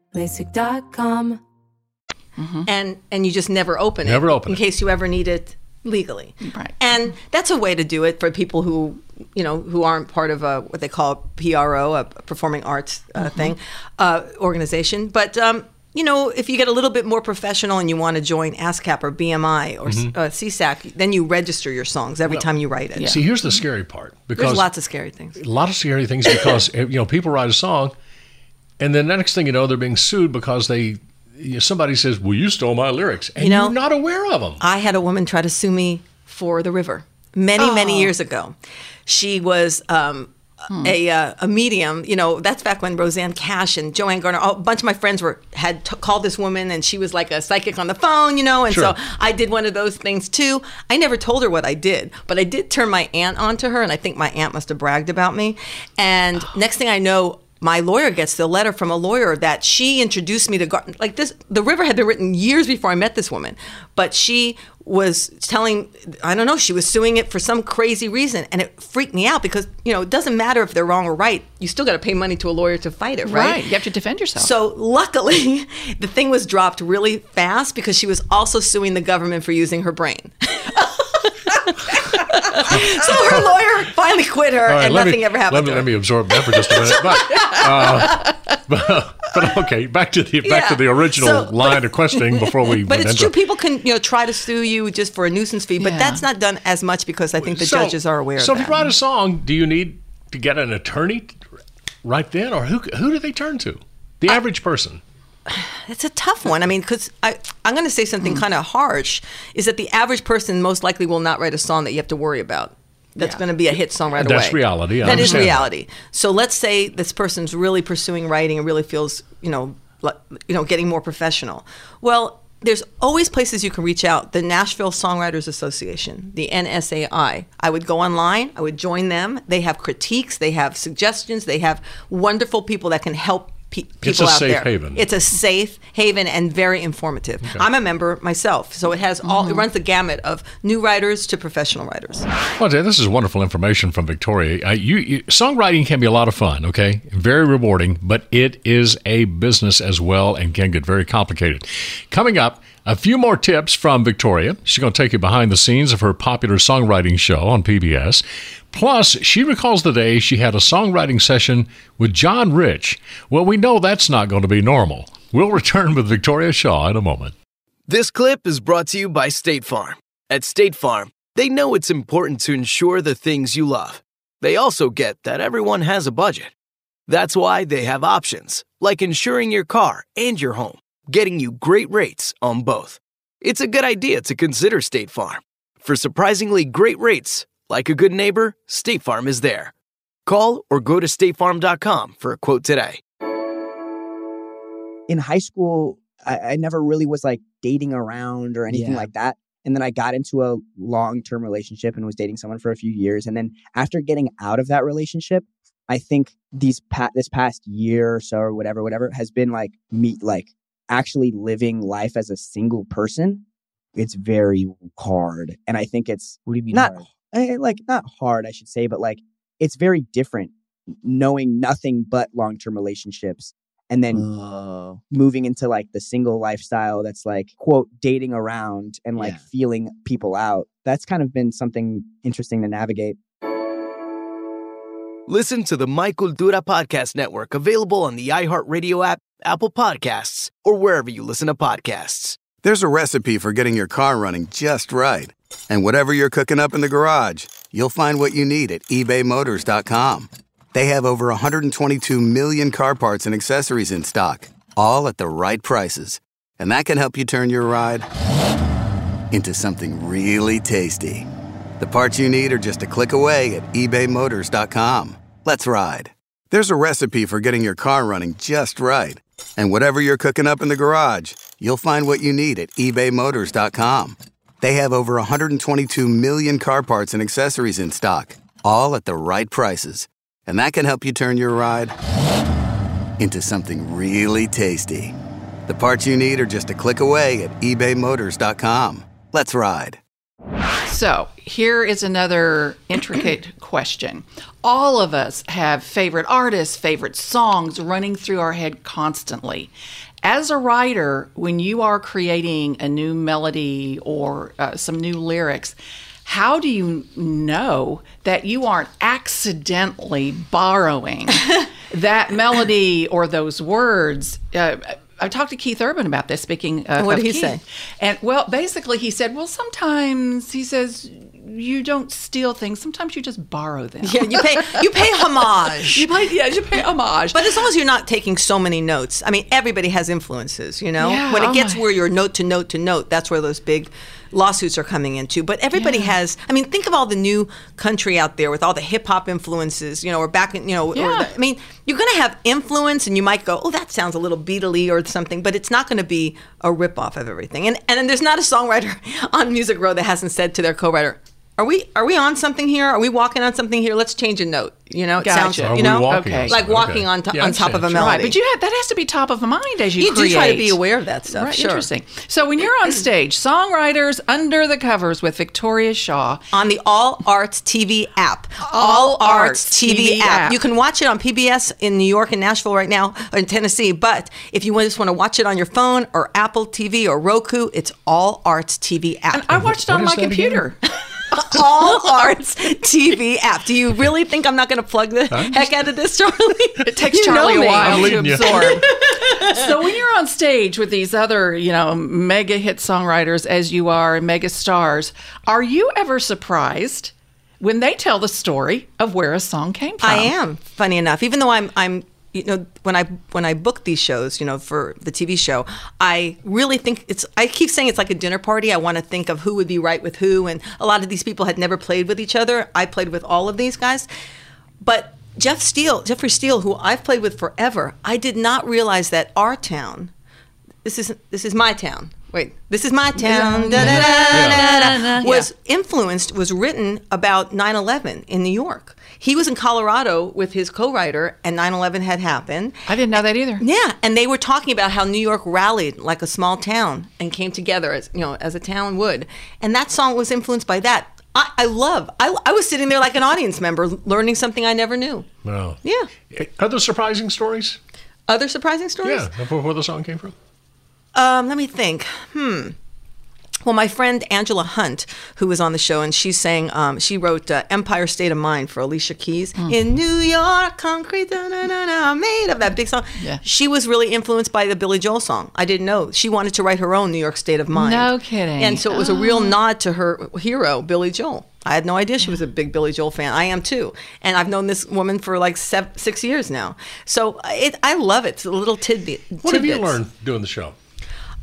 LASIK.com. and and you just never open it. Never open in it. case you ever need it legally. Right. And that's a way to do it for people who, you know, who aren't part of a what they call a PRO, a performing arts uh, Mm-hmm. thing, uh, organization. But um, you know, if you get a little bit more professional and you want to join ASCAP or BMI or Mhm. uh, SESAC, then you register your songs every Well, time you write it. See, here's the scary part because There's lots of scary things. a lot of scary things because you know people write a song, and then the next thing you know, they're being sued because they you know, somebody says, "Well, you stole my lyrics," and You know- you're not aware of them. I had a woman try to sue me for the river many, many Oh. years ago. She was um, a, uh, a medium. You know, that's back when Rosanne Cash and Joanne Garner, a bunch of my friends were had t- called this woman, and she was like a psychic on the phone. You know, and Sure. so I did one of those things too. I never told her what I did, but I did turn my aunt onto her, and I think my aunt must have bragged about me. And next thing I know. My lawyer gets the letter from a lawyer that she introduced me to Gar- like this. The river had been written years before I met this woman, but she was telling I don't know she was suing it for some crazy reason, and it freaked me out because you know it doesn't matter if they're wrong or right. You still got to pay money to a lawyer to fight it, right? Right. You have to defend yourself. So luckily, the thing was dropped really fast because she was also suing the government for using her brain. so her lawyer finally quit her, All right, and let nothing me, ever happened. Let me, to let me absorb that for just a minute. But, uh, but, but okay, back to the back to the original So- but- line of questioning before we But went it's into true. People can you know try to sue you just for a nuisance fee, but Yeah. that's not done as much because I think the So- judges are aware So of if you write a song, do you need to get an attorney right then, or who who do they turn to? The average person. It's a tough one. I mean, because I'm going to say something mm. kind of harsh is that the average person most likely will not write a song that you have to worry about. That's going to be a hit song right away. That's reality. I That is understand that. reality. So let's say this person's really pursuing writing and really feels, you know, like, you know, getting more professional. Well, there's always places you can reach out. The Nashville Songwriters Association, the NSAI. I would go online. I would join them. They have critiques. They have suggestions. They have wonderful people that can help pe- people It's a out safe there. haven. It's a safe haven and very informative. I'm a member myself, so it has all. It runs the gamut of new writers to professional writers. Well, Dan, this is wonderful information from Victoria. Uh, you, you, songwriting can be a lot of fun, okay? Very rewarding, but it is a business as well and can get very complicated. Coming up, a few more tips from Victoria. She's going to take you behind the scenes of her popular songwriting show on PBS. Plus, she recalls the day she had a songwriting session with John Rich. Well, we know that's not going to be normal. We'll return with Victoria Shaw in a moment. This clip is brought to you by State Farm. At State Farm, they know it's important to ensure the things you love. They also get that everyone has a budget. That's why they have options, like insuring your car and your home, getting you great rates on both. It's a good idea to consider State Farm. For surprisingly great rates, like a good neighbor, State Farm is there. Call or go to statefarm.com for a quote today. in high school, I, I never really was like dating around or anything Yeah. like that. And then I got into a long term relationship and was dating someone for a few years. And then after getting out of that relationship, I think these pa- this past year or so or whatever, whatever has been like me like actually living life as a single person. It's very hard, and I think it's what do you mean not hard? Eh, like not hard, I should say, but like it's very different knowing nothing but long term relationships and then Oh. moving into like the single lifestyle that's like quote dating around and like Yeah. feeling people out that's kind of been something interesting to navigate Listen to the Michael Cultura Podcast Network available on the iHeartRadio app, Apple Podcasts, or wherever you listen to podcasts. There's a recipe for getting your car running just right. And whatever you're cooking up in the garage, you'll find what you need at ebaymotors.com. They have over 122 million car parts and accessories in stock, all at the right prices. And that can help you turn your ride into something really tasty. The parts you need are just a click away at ebaymotors.com. Let's ride. There's a recipe for getting your car running just right. And whatever you're cooking up in the garage, you'll find what you need at ebaymotors.com. They have over 122 million car parts and accessories in stock, all at the right prices. And that can help you turn your ride into something really tasty. The parts you need are just a click away at ebaymotors.com. Let's ride. So, here is another intricate question. All of us have favorite artists, favorite songs running through our head constantly. As a writer, when you are creating a new melody or uh, some new lyrics, how do you know that you aren't accidentally borrowing that melody or those words? Uh, I talked to Keith Urban about this. Speaking, uh, what of did he Keith. say? And well, basically, he said, "Well, sometimes he says you don't steal things. Sometimes you just borrow them. Yeah, you pay you pay homage. you pay yeah, you pay homage. But as long as you're not taking so many notes, I mean, everybody has influences, you know. Yeah, when it oh gets my- where you're note to note to note, that's where those big lawsuits are coming into. But everybody Yeah. has. I mean, think of all the new country out there with all the hip hop influences, you know, or back in, you know, or Yeah. the, I mean, you're going to have influence, and you might go, oh, that sounds a little Beatley or something, but it's not going to be a ripoff of everything. And and there's not a songwriter on Music Row that hasn't said to their co-writer. Are we are we on something here? Are we walking on something here? Let's change a note. You know, it Gotcha. sounds Are you know walking on like walking Okay. on, to, Yeah, on top of a understand. melody. Right, but you have, that has to be top of mind as you You do try to be aware of that stuff, Right, sure. Interesting. So when you're on stage, songwriters under the covers with Victoria Shaw on the All Arts TV app. All All, Arts, Arts TV, TV app. app. You can watch it on PBS in New York and Nashville right now, or in Tennessee. But if you just want to watch it on your phone or Apple TV or Roku, it's All Arts TV app. And I watched it on my computer. All Arts TV app. Do you really think I'm not going to plug the heck out of this, Charlie? It takes You know Charlie a me. while I'm to absorb. so when you're on stage with these other, you know, mega hit songwriters as you are, and mega stars, are you ever surprised when they tell the story of where a song came from? I am. Funny enough, even though I'm, I'm, you know, when I when I book these shows, you know, for the TV show, I really think it's. I keep saying it's like a dinner party. I want to think of who would be right with who, and a lot of these people had never played with each other. I played with all of these guys, but Jeff Steele, Jeffrey Steele, who I've played with forever, I did not realize that our town. This is this is my town. Wait, this is my town. da, da, da, da, da, was influenced, was written about 9 11 in New York. He was in Colorado with his co writer, and 9 11 had happened. I didn't know that either. Yeah, and they were talking about how New York rallied like a small town and came together as, you know, as a town would. And that song was influenced by that. I, I love, I, I was sitting there like an audience member learning something I never knew. Wow. Yeah. Other surprising stories? Other surprising stories? Yeah, of where the song came from. Um, let me think. Hmm. Well, my friend Angela Hunte, who was on the show, and she's saying um, she wrote uh, "Empire State of Mind" for Alicia Keys in New York, concrete, da, da, da, da, made of that big song. Yeah. She was really influenced by the Billy Joel song. I didn't know she wanted to write her own New York State of Mind. No kidding. And so it was a real Oh. nod to her hero, Billy Joel. I had no idea she was a big Billy Joel fan. I am too, and I've known this woman for like seven, six years now. So it, I love it. It's a little tidbit. What have you tidbits. learned doing the show?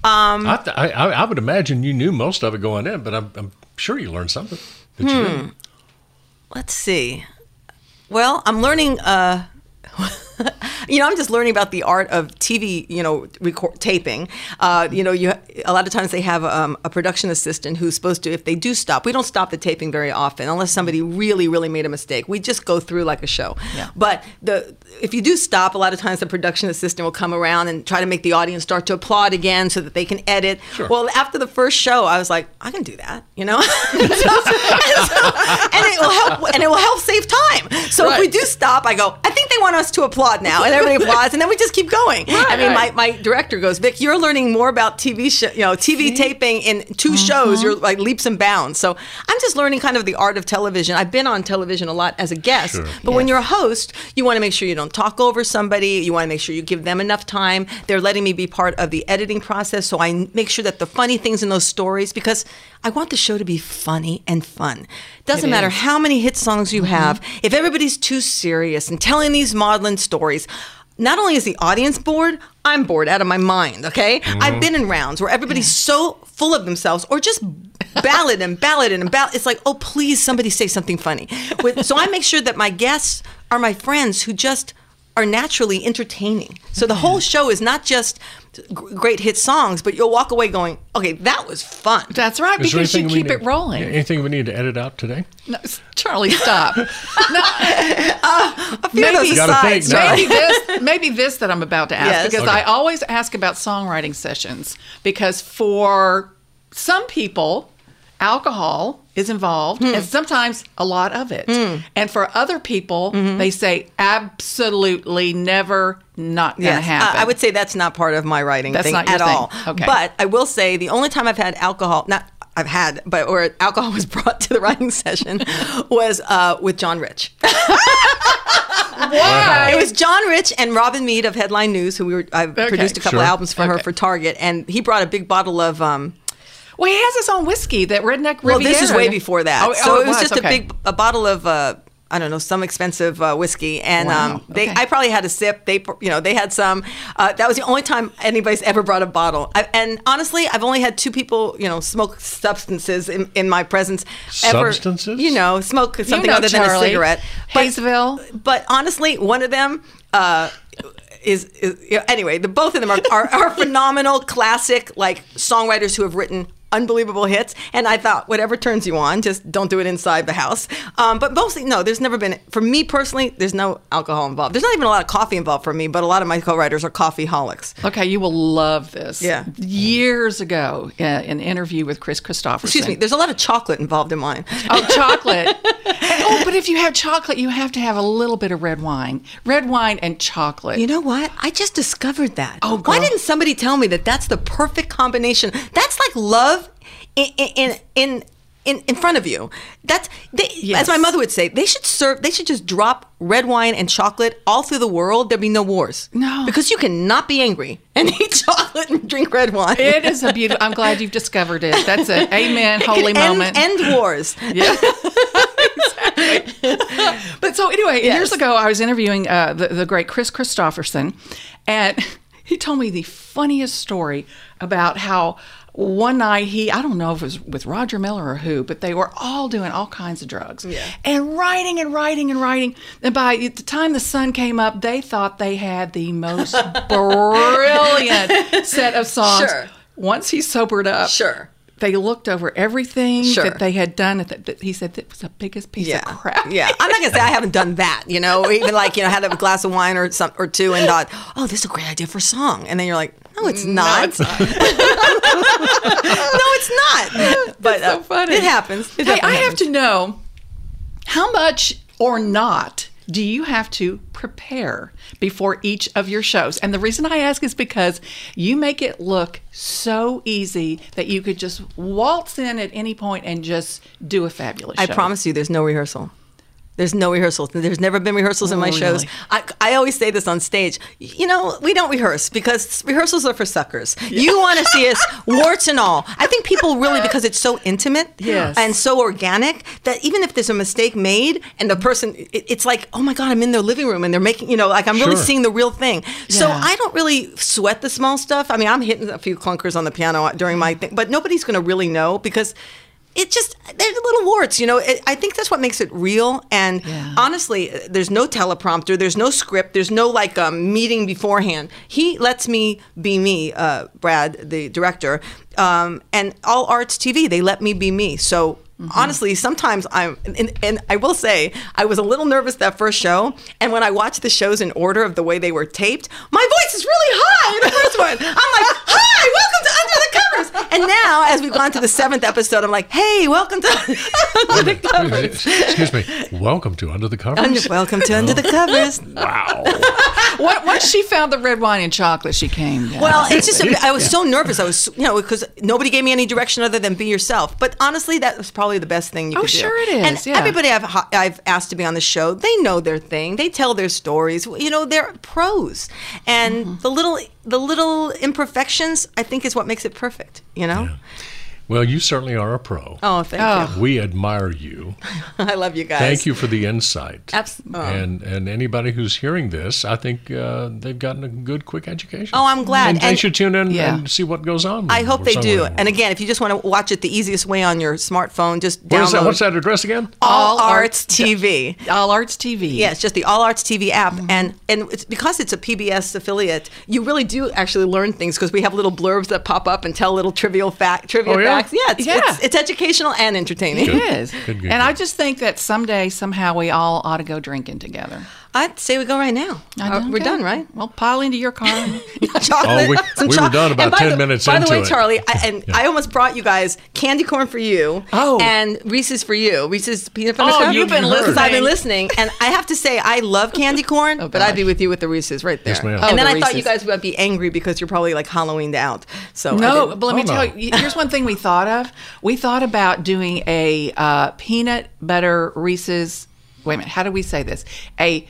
Um, I, th- I, I would imagine you knew most of it going in, but I'm, I'm sure you learned something. Hmm. Let's see. Well, I'm learning. Uh, you know, I'm just learning about the art of TV. You know, record taping. Uh, you know, you a lot of times they have um, a production assistant who's supposed to, if they do stop, we don't stop the taping very often unless somebody really, really made a mistake. We just go through like a show. Yeah. But the if you do stop, a lot of times the production assistant will come around and try to make the audience start to applaud again so that they can edit. Sure. Well, after the first show, I was like, I can do that. You know. and it will help and it will help save time. So if we do stop, I go, I think they want us to applaud now. And everybody applauds and then we just keep going. I mean, right. my, my director goes, Vic, you're learning more about TV show, you know, TV taping in 2 mm-hmm. shows. You're like leaps and bounds. So I'm just learning kind of the art of television. I've been on television a lot as a guest, Sure. but when you're a host, you want to make sure you don't talk over somebody. You want to make sure you give them enough time. They're letting me be part of the editing process, so I make sure that the funny things in those stories because I want the show to be funny and fun. Doesn't It matter is. how many hit songs you mm-hmm. have, if everybody's too serious and telling these maudlin stories, not only is the audience bored, I'm bored out of my mind, okay? I've mm-hmm. been in rounds where everybody's so full of themselves or just ballad and ballad and ballad. It's like, oh, please, somebody say something funny. With- So I make sure that my guests are my friends who just are naturally entertaining. So the mm-hmm. whole show is not just great hit songs, but you'll walk away going, okay, that was fun. That's right, Is because you anything we keep it rolling. Anything we need to edit out today? No, Charlie, stop. Uh, a few of those You gotta asides, think now. maybe this maybe this that I'm about to ask Yes. because Okay. I always ask about songwriting sessions because for some people alcohol is involved Hmm. and sometimes a lot of it. And for other people Mm-hmm. they say absolutely never not going to Yes, happen. I, I would say that's not part of my writing That's thing not your at thing. all. Okay. But I will say the only time I've had alcohol, not I've had, but where alcohol was brought to the writing session was uh, with John Rich. Why? It was John Rich and Robin Meade of Headline News, who we were. I produced a couple sure. albums for her for Target, and he brought a big bottle of. Um, well, he has his own whiskey, that Redneck well, this is way before that. Oh, so oh, it was, was just okay. a big a bottle of. Uh, I don't know some expensive uh, whiskey, and Wow, um, they okay. I probably had a sip. They you know they had some. Uh, that was the only time anybody's ever brought a bottle. I, and honestly, I've only had two people you know smoke substances in, in my presence. Ever, Substances? You know, smoke something know, other than a Charlie. cigarette. Hayesville. But honestly, one of them. Uh, is, is you know, anyway the both of them are, are, are phenomenal classic like songwriters who have written unbelievable hits and i thought whatever turns you on just don't do it inside the house um, but mostly no there's never been for me personally there's no alcohol involved there's not even a lot of coffee involved for me but a lot of my co-writers are coffee holics Okay, you will love this. Yeah. Years ago, uh, an interview with Kris Kristofferson. excuse me there's a lot of chocolate involved in mine Oh, chocolate. oh, but if you have chocolate, you have to have a little bit of red wine. Red wine and chocolate. You know what? I just discovered that. Oh, why didn't somebody tell me that that's the perfect combination? That's like love in in in in, in front of you. That's they, Yes. as my mother would say. They should serve. They should just drop red wine and chocolate all through the world. There'd be no wars. No. because you cannot be angry and eat chocolate and drink red wine. It is a beautiful. I'm glad you've discovered it. That's an amen, It holy can moment. End, end wars. Yeah. but so anyway, Yes. years ago, I was interviewing uh, the, the great Kris Kristofferson, and he told me the funniest story about how one night he, I don't know if it was with Roger Miller or who, but they were all doing all kinds of drugs and writing and writing and writing. And by the time the sun came up, they thought they had the most brilliant set of songs. Sure. Once he sobered up, Sure. they looked over everything Sure. that they had done. That, that he said that was the biggest piece yeah. of crap. Yeah, I'm not gonna say I haven't done that. You know, or even like you know, had a glass of wine or some or two and thought, oh, this is a great idea for a song, and then you're like, no, it's not. it's not. no, it's not. But so uh, it happens. It hey, I have to know how much or not do you have to prepare before each of your shows? And the reason I ask is because you make it look so easy that you could just waltz in at any point and just do a fabulous I show. promise you, there's no rehearsal. There's no rehearsals. There's never been rehearsals in my Oh, shows. really? I, I always say this on stage. You know, we don't rehearse because rehearsals are for suckers. You want to see us warts and all. I think people really, because it's so intimate Yes. and so organic, that even if there's a mistake made and the person, it, it's like, oh my God, I'm in their living room and they're making, you know, like I'm really seeing the real thing. So I don't really sweat the small stuff. I mean, I'm hitting a few clunkers on the piano during my thing, but nobody's going to really know because it just they're little warts you know? It, i think that's what makes it real. And honestly there's no teleprompter there's no script there's no like um, meeting beforehand. He lets me be me uh, brad the director. Um, and all arts tv they let me be me. So Honestly, sometimes I'm, and, and I will say, I was a little nervous that first show. And when I watched the shows in order of the way they were taped, my voice is really high in the first one. I'm like, hi, welcome to Under the Covers. And now, as we've gone to the seventh episode, I'm like, hey, welcome to Under the Covers. Excuse me. Welcome to Under the Covers. Under, welcome to Under the Covers. wow. What- Once she found the red wine and chocolate, she came. down. Well, it's just, a, I was so nervous. I was, you know, because nobody gave me any direction other than be yourself. But honestly, that was probably the best thing you Oh, could do. Oh, sure it is, And yeah. everybody I've, I've asked to be on the show, they know their thing. They tell their stories. You know, they're pros. And Mm-hmm. the little, the little imperfections, I think, is what makes it perfect. You know? Well, you certainly are a pro. Oh, thank you. We admire you. I love you guys. Thank you for the insight. Abs- oh. And and anybody who's hearing this, I think uh, they've gotten a good, quick education. Oh, I'm glad. And they And- should tune in Yeah. and see what goes on. I hope they do. songwriting. And again, if you just want to watch it the easiest way on your smartphone, just What is download that? What's that address again? All, All Arts, Arts- TV. All Arts TV. Yeah, it's just the All Arts TV app, and and it's because it's a PBS affiliate. You really do actually learn things because we have little blurbs that pop up and tell little trivial fact, trivia Oh, yeah? Facts. Yeah, it's, Yeah. It's, it's educational and entertaining. It is. Good, good, and I just think that someday, somehow, we all ought to go drinking together. I'd say we go right now. I Uh, know, we're okay. done, right? Well, pile into your car. chocolate. Oh, we- some we were done about and by 10 the- minutes By the way, it. Charlie, I, and I almost brought you guys candy corn for you. Oh. and Reese's for you. Reese's peanut butter Oh, you've been Because I've been listening. listening, and I have to say I love candy corn, but I'd be with you with the Reese's right there. Yes, ma'am. And Oh, then the I thought you guys would be angry because you're probably like Halloweened out. So No, but let me Oh, tell you. Here's one thing we thought of. We thought about doing a uh, peanut butter Reese's. Wait a minute. How do we say this? A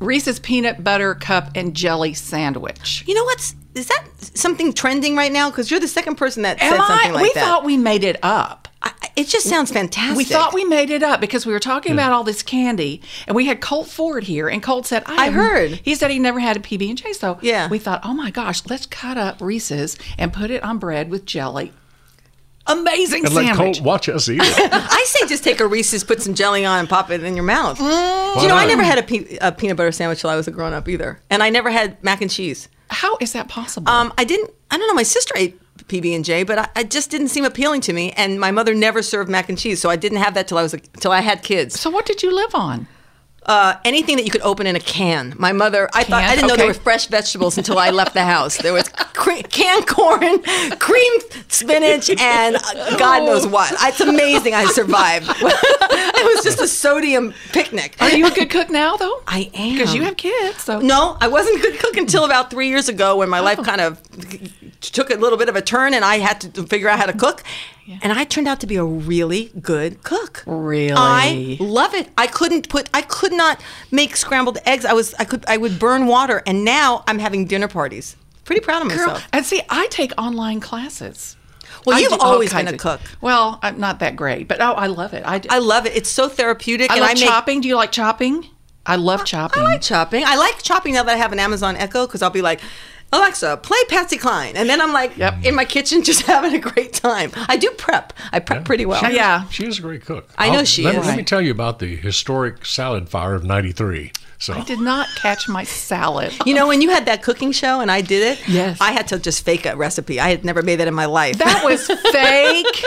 Reese's peanut butter cup and jelly sandwich. You know what's is that something trending right now? Because you're the second person that said something I? like we that. We thought we made it up. I, it just sounds fantastic. We thought we made it up because we were talking hmm. about all this candy, and we had Colt Ford here, and Colt said, "I, I heard. He said he never had a PB and J, so Yeah. we thought, oh my gosh, let's cut up Reese's and put it on bread with jelly. Amazing And let sandwich. Colt watch us eat it. I say just take a Reese's, put some jelly on, and pop it in your mouth. Mm. you know, I never had a, pe- a peanut butter sandwich till I was a grown up either, and I never had mac and cheese. How is that possible? Um, I didn't. I don't know. My sister ate PB and J, but I, I just didn't seem appealing to me. And my mother never served mac and cheese, so I didn't have that till I was a, till I had kids. so what did you live on? Uh, anything that you could open in a can. My mother, I thought I didn't know there were fresh vegetables until I left the house. There was cre- canned corn, cream spinach, and God knows what. It's amazing I survived. it was just a sodium picnic. Are you a good cook now, though? I am. Because you have kids, so No, I wasn't a good cook until about three years ago when my Oh. life kind of took a little bit of a turn and I had to figure out how to cook. And I turned out to be a really good cook. Really? I love it. I couldn't put I could not make scrambled eggs. I was I could I would burn water and now I'm having dinner parties. Pretty proud of myself. Girl, myself. and see, I take online classes. Well, I you've do always been a of- cook. Well, I'm not that great, but oh, I love it. I, do. I love it. It's so therapeutic I and love I make chopping. Do you like chopping? I love chopping. I like chopping. I like chopping now that I have an Amazon Echo because I'll be like, Alexa, play Patsy Cline, and then I'm like in my kitchen just having a great time. I do prep. I prep pretty well. She Yeah. She is a great cook. I know I'll- she let, is. Let me tell you about the historic salad fire of 93. So I did not catch my salad. You know, when you had that cooking show and I did it, Yes. I had to just fake a recipe. I had never made that in my life. That was fake.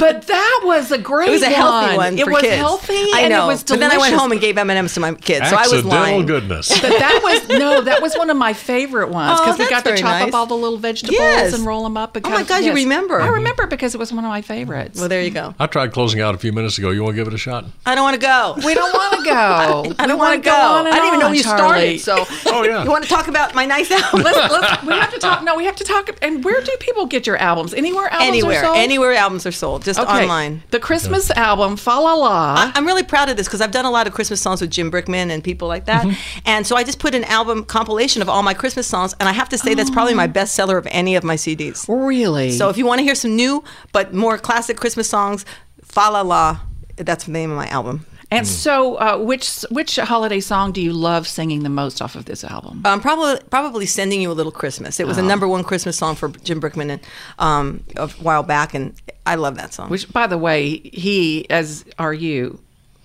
But that was a great it was a healthy one. It for was kids. healthy I and it was but delicious. then I went home and gave M and M's to my kids, so I was accidental lying. goodness. But that was no, that was one of my favorite ones Oh, because we got to chop nice. up all the little vegetables Yes. and roll them up. Oh my God, you remember. I remember because it was one of my favorites. Well, there you go. I tried closing out a few minutes ago. You want to give it a shot? I don't want to go. we don't want to go. I We don't wanna want to go. on and I didn't even know on, you Charlie. started. So, Oh, yeah. you want to talk about my nice album? let's, let's, we have to talk. No, we have to talk. And where do people get your albums? Anywhere albums anywhere, are sold? anywhere albums are sold, just Okay. online. The Christmas album, Fa La La. I- I'm really proud of this because I've done a lot of Christmas songs with Jim Brickman and people like that. Mm-hmm. And so I just put an album compilation of all my Christmas songs. And I have to say, that's probably my oh. best seller of any of my CDs. really? So if you want to hear some new but more classic Christmas songs, Fa La La, that's the name of my album. And so, uh, which which holiday song do you love singing the most off of this album? Um, probably, probably sending you a little Christmas. It was a Oh. number one Christmas song for Jim Brickman and, um, a while back, and I love that song. Which, by the way, he as are you.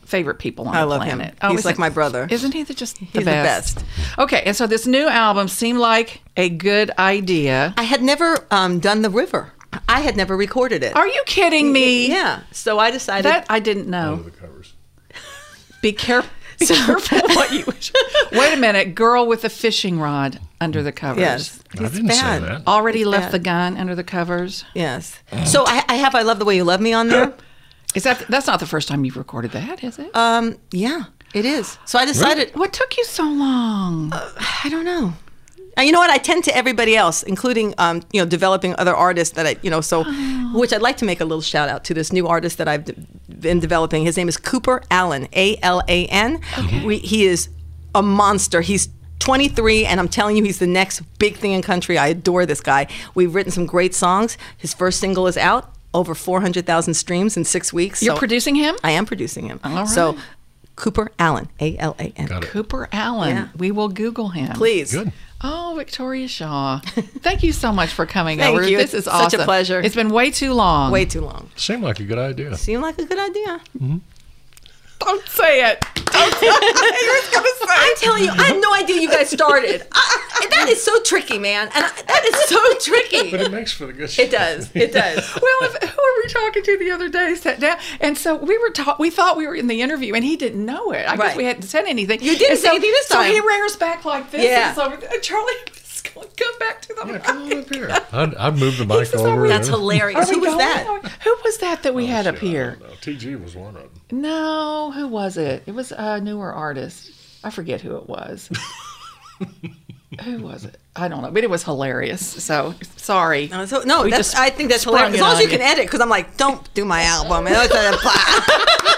Favorite people on I the love him. planet. He's like my brother. Isn't he the, just the He's the best? best. Okay, and so this new album seemed like a good idea. I had never um, done the river. I had never recorded it. Are you kidding me? Yeah. So I decided. That I didn't know. The covers. Be careful. Be careful what you. Wait a minute, girl with a fishing rod under the covers. yes. I didn't bad. say that. Already It's left bad. the gun under the covers. Yes. So I, I have I love the way you love me on there. Is that that's not the first time you've recorded that, is it? Um. Yeah. It is. So I decided. what took you so long? I don't know. Uh, you know what? I tend to everybody else, including um, you know developing other artists that I you know so, which I'd like to make a little shout out to this new artist that I've d- been developing. His name is Cooper Alan, A L A N. We- He is a monster. He's 23, and I'm telling you, he's the next big thing in country. I adore this guy. We've written some great songs. His first single is out, over 400,000 streams in six weeks. You're So- producing him? I am producing him. All So. Cooper Alan, A L A N. Cooper Alan. Yeah. We will Google him. Please. Good. Oh, Victoria Shaw. Thank you so much for coming Thank over. you. This It's is such a awesome. pleasure. It's been way too long. Way too long. Seemed like a good idea. Seemed like a good idea. Mm-hmm. Don't say it. Don't say it. I'm telling you, I had no idea you guys started. I, that That is so tricky, man. And I, that is so tricky. But it makes for the good show. It does. It does. well, if, who were we talking to the other day? Sat down, and so we were ta- we thought we were in the interview, and he didn't know it. I guess we hadn't said anything. You didn't And say so, anything this time. So time. he rears back like this. Yeah. And so and Charlie was going to come back to the mic. Come on up here. I'd, I'd move the mic over. That's hilarious. Who was going? that? Who was that that we oh, had up here? TG was one of them. No, who was it? It was a newer artist. I forget who it was. who was it? I don't know, but it was hilarious. So sorry. No, so, no that's, just I think that's sprung hilarious. As long as on you can edit, because I'm like, don't do my album.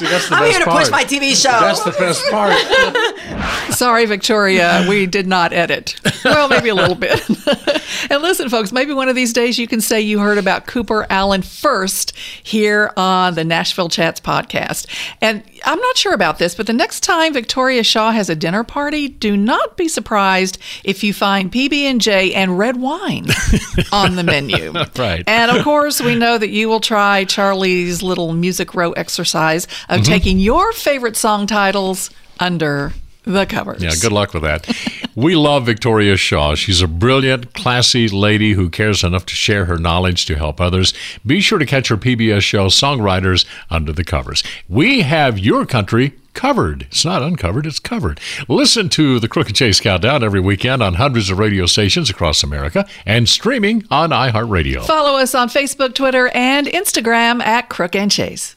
And I said, See, that's the I'm best here to part. push my TV show. That's the best part. Sorry, Victoria, we did not edit. Well, maybe a little bit. and listen, folks, maybe one of these days you can say you heard about Cooper Alan first here on the Nashville Chats podcast. And I'm not sure about this, but the next time Victoria Shaw has a dinner party, do not be surprised if you find PB&J and red wine on the menu. right. And of course, we know that you will try Charlie's little music row exercise of Mhm. taking your favorite song titles under the covers. Yeah, good luck with that. We love Victoria Shaw. She's a brilliant, classy lady who cares enough to share her knowledge to help others. Be sure to catch her PBS show, Songwriters Under the Covers. We have your country covered. It's not uncovered, it's covered. Listen to the Crook and Chase Countdown every weekend on hundreds of radio stations across America and streaming on iHeartRadio. Follow us on Facebook, Twitter, and Instagram at Crook and Chase.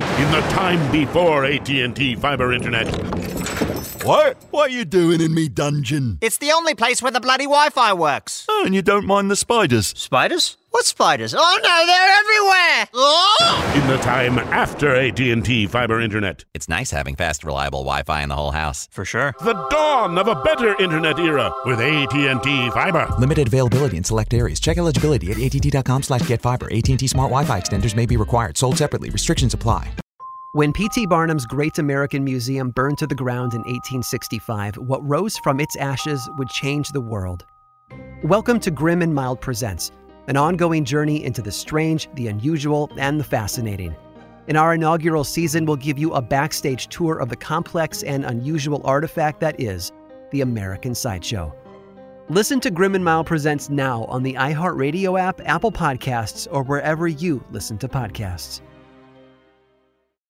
In the time before AT&T fiber internet. What? What are you doing in me dungeon? It's the only place where the bloody Wi-Fi works. Oh, and you don't mind the spiders? Spiders? What spiders? Oh no, they're everywhere! Oh! In the time after AT&T fiber internet. It's nice having fast, reliable Wi-Fi in the whole house. For sure. The dawn of a better internet era with AT&T fiber. Limited availability in select areas. Check eligibility at att.com slash get fiber. AT&T Smart Wi-Fi extenders may be required. Sold separately. Restrictions apply. When P.T. Barnum's Great American Museum burned to the ground in 1865, what rose from its ashes would change the world. Welcome to Grim and Mild Presents, an ongoing journey into the strange, the unusual, and the fascinating. In our inaugural season, we'll give you a backstage tour of the complex and unusual artifact that is the American Sideshow. Listen to Grim and Mild Presents now on the iHeartRadio app, Apple Podcasts, or wherever you listen to podcasts.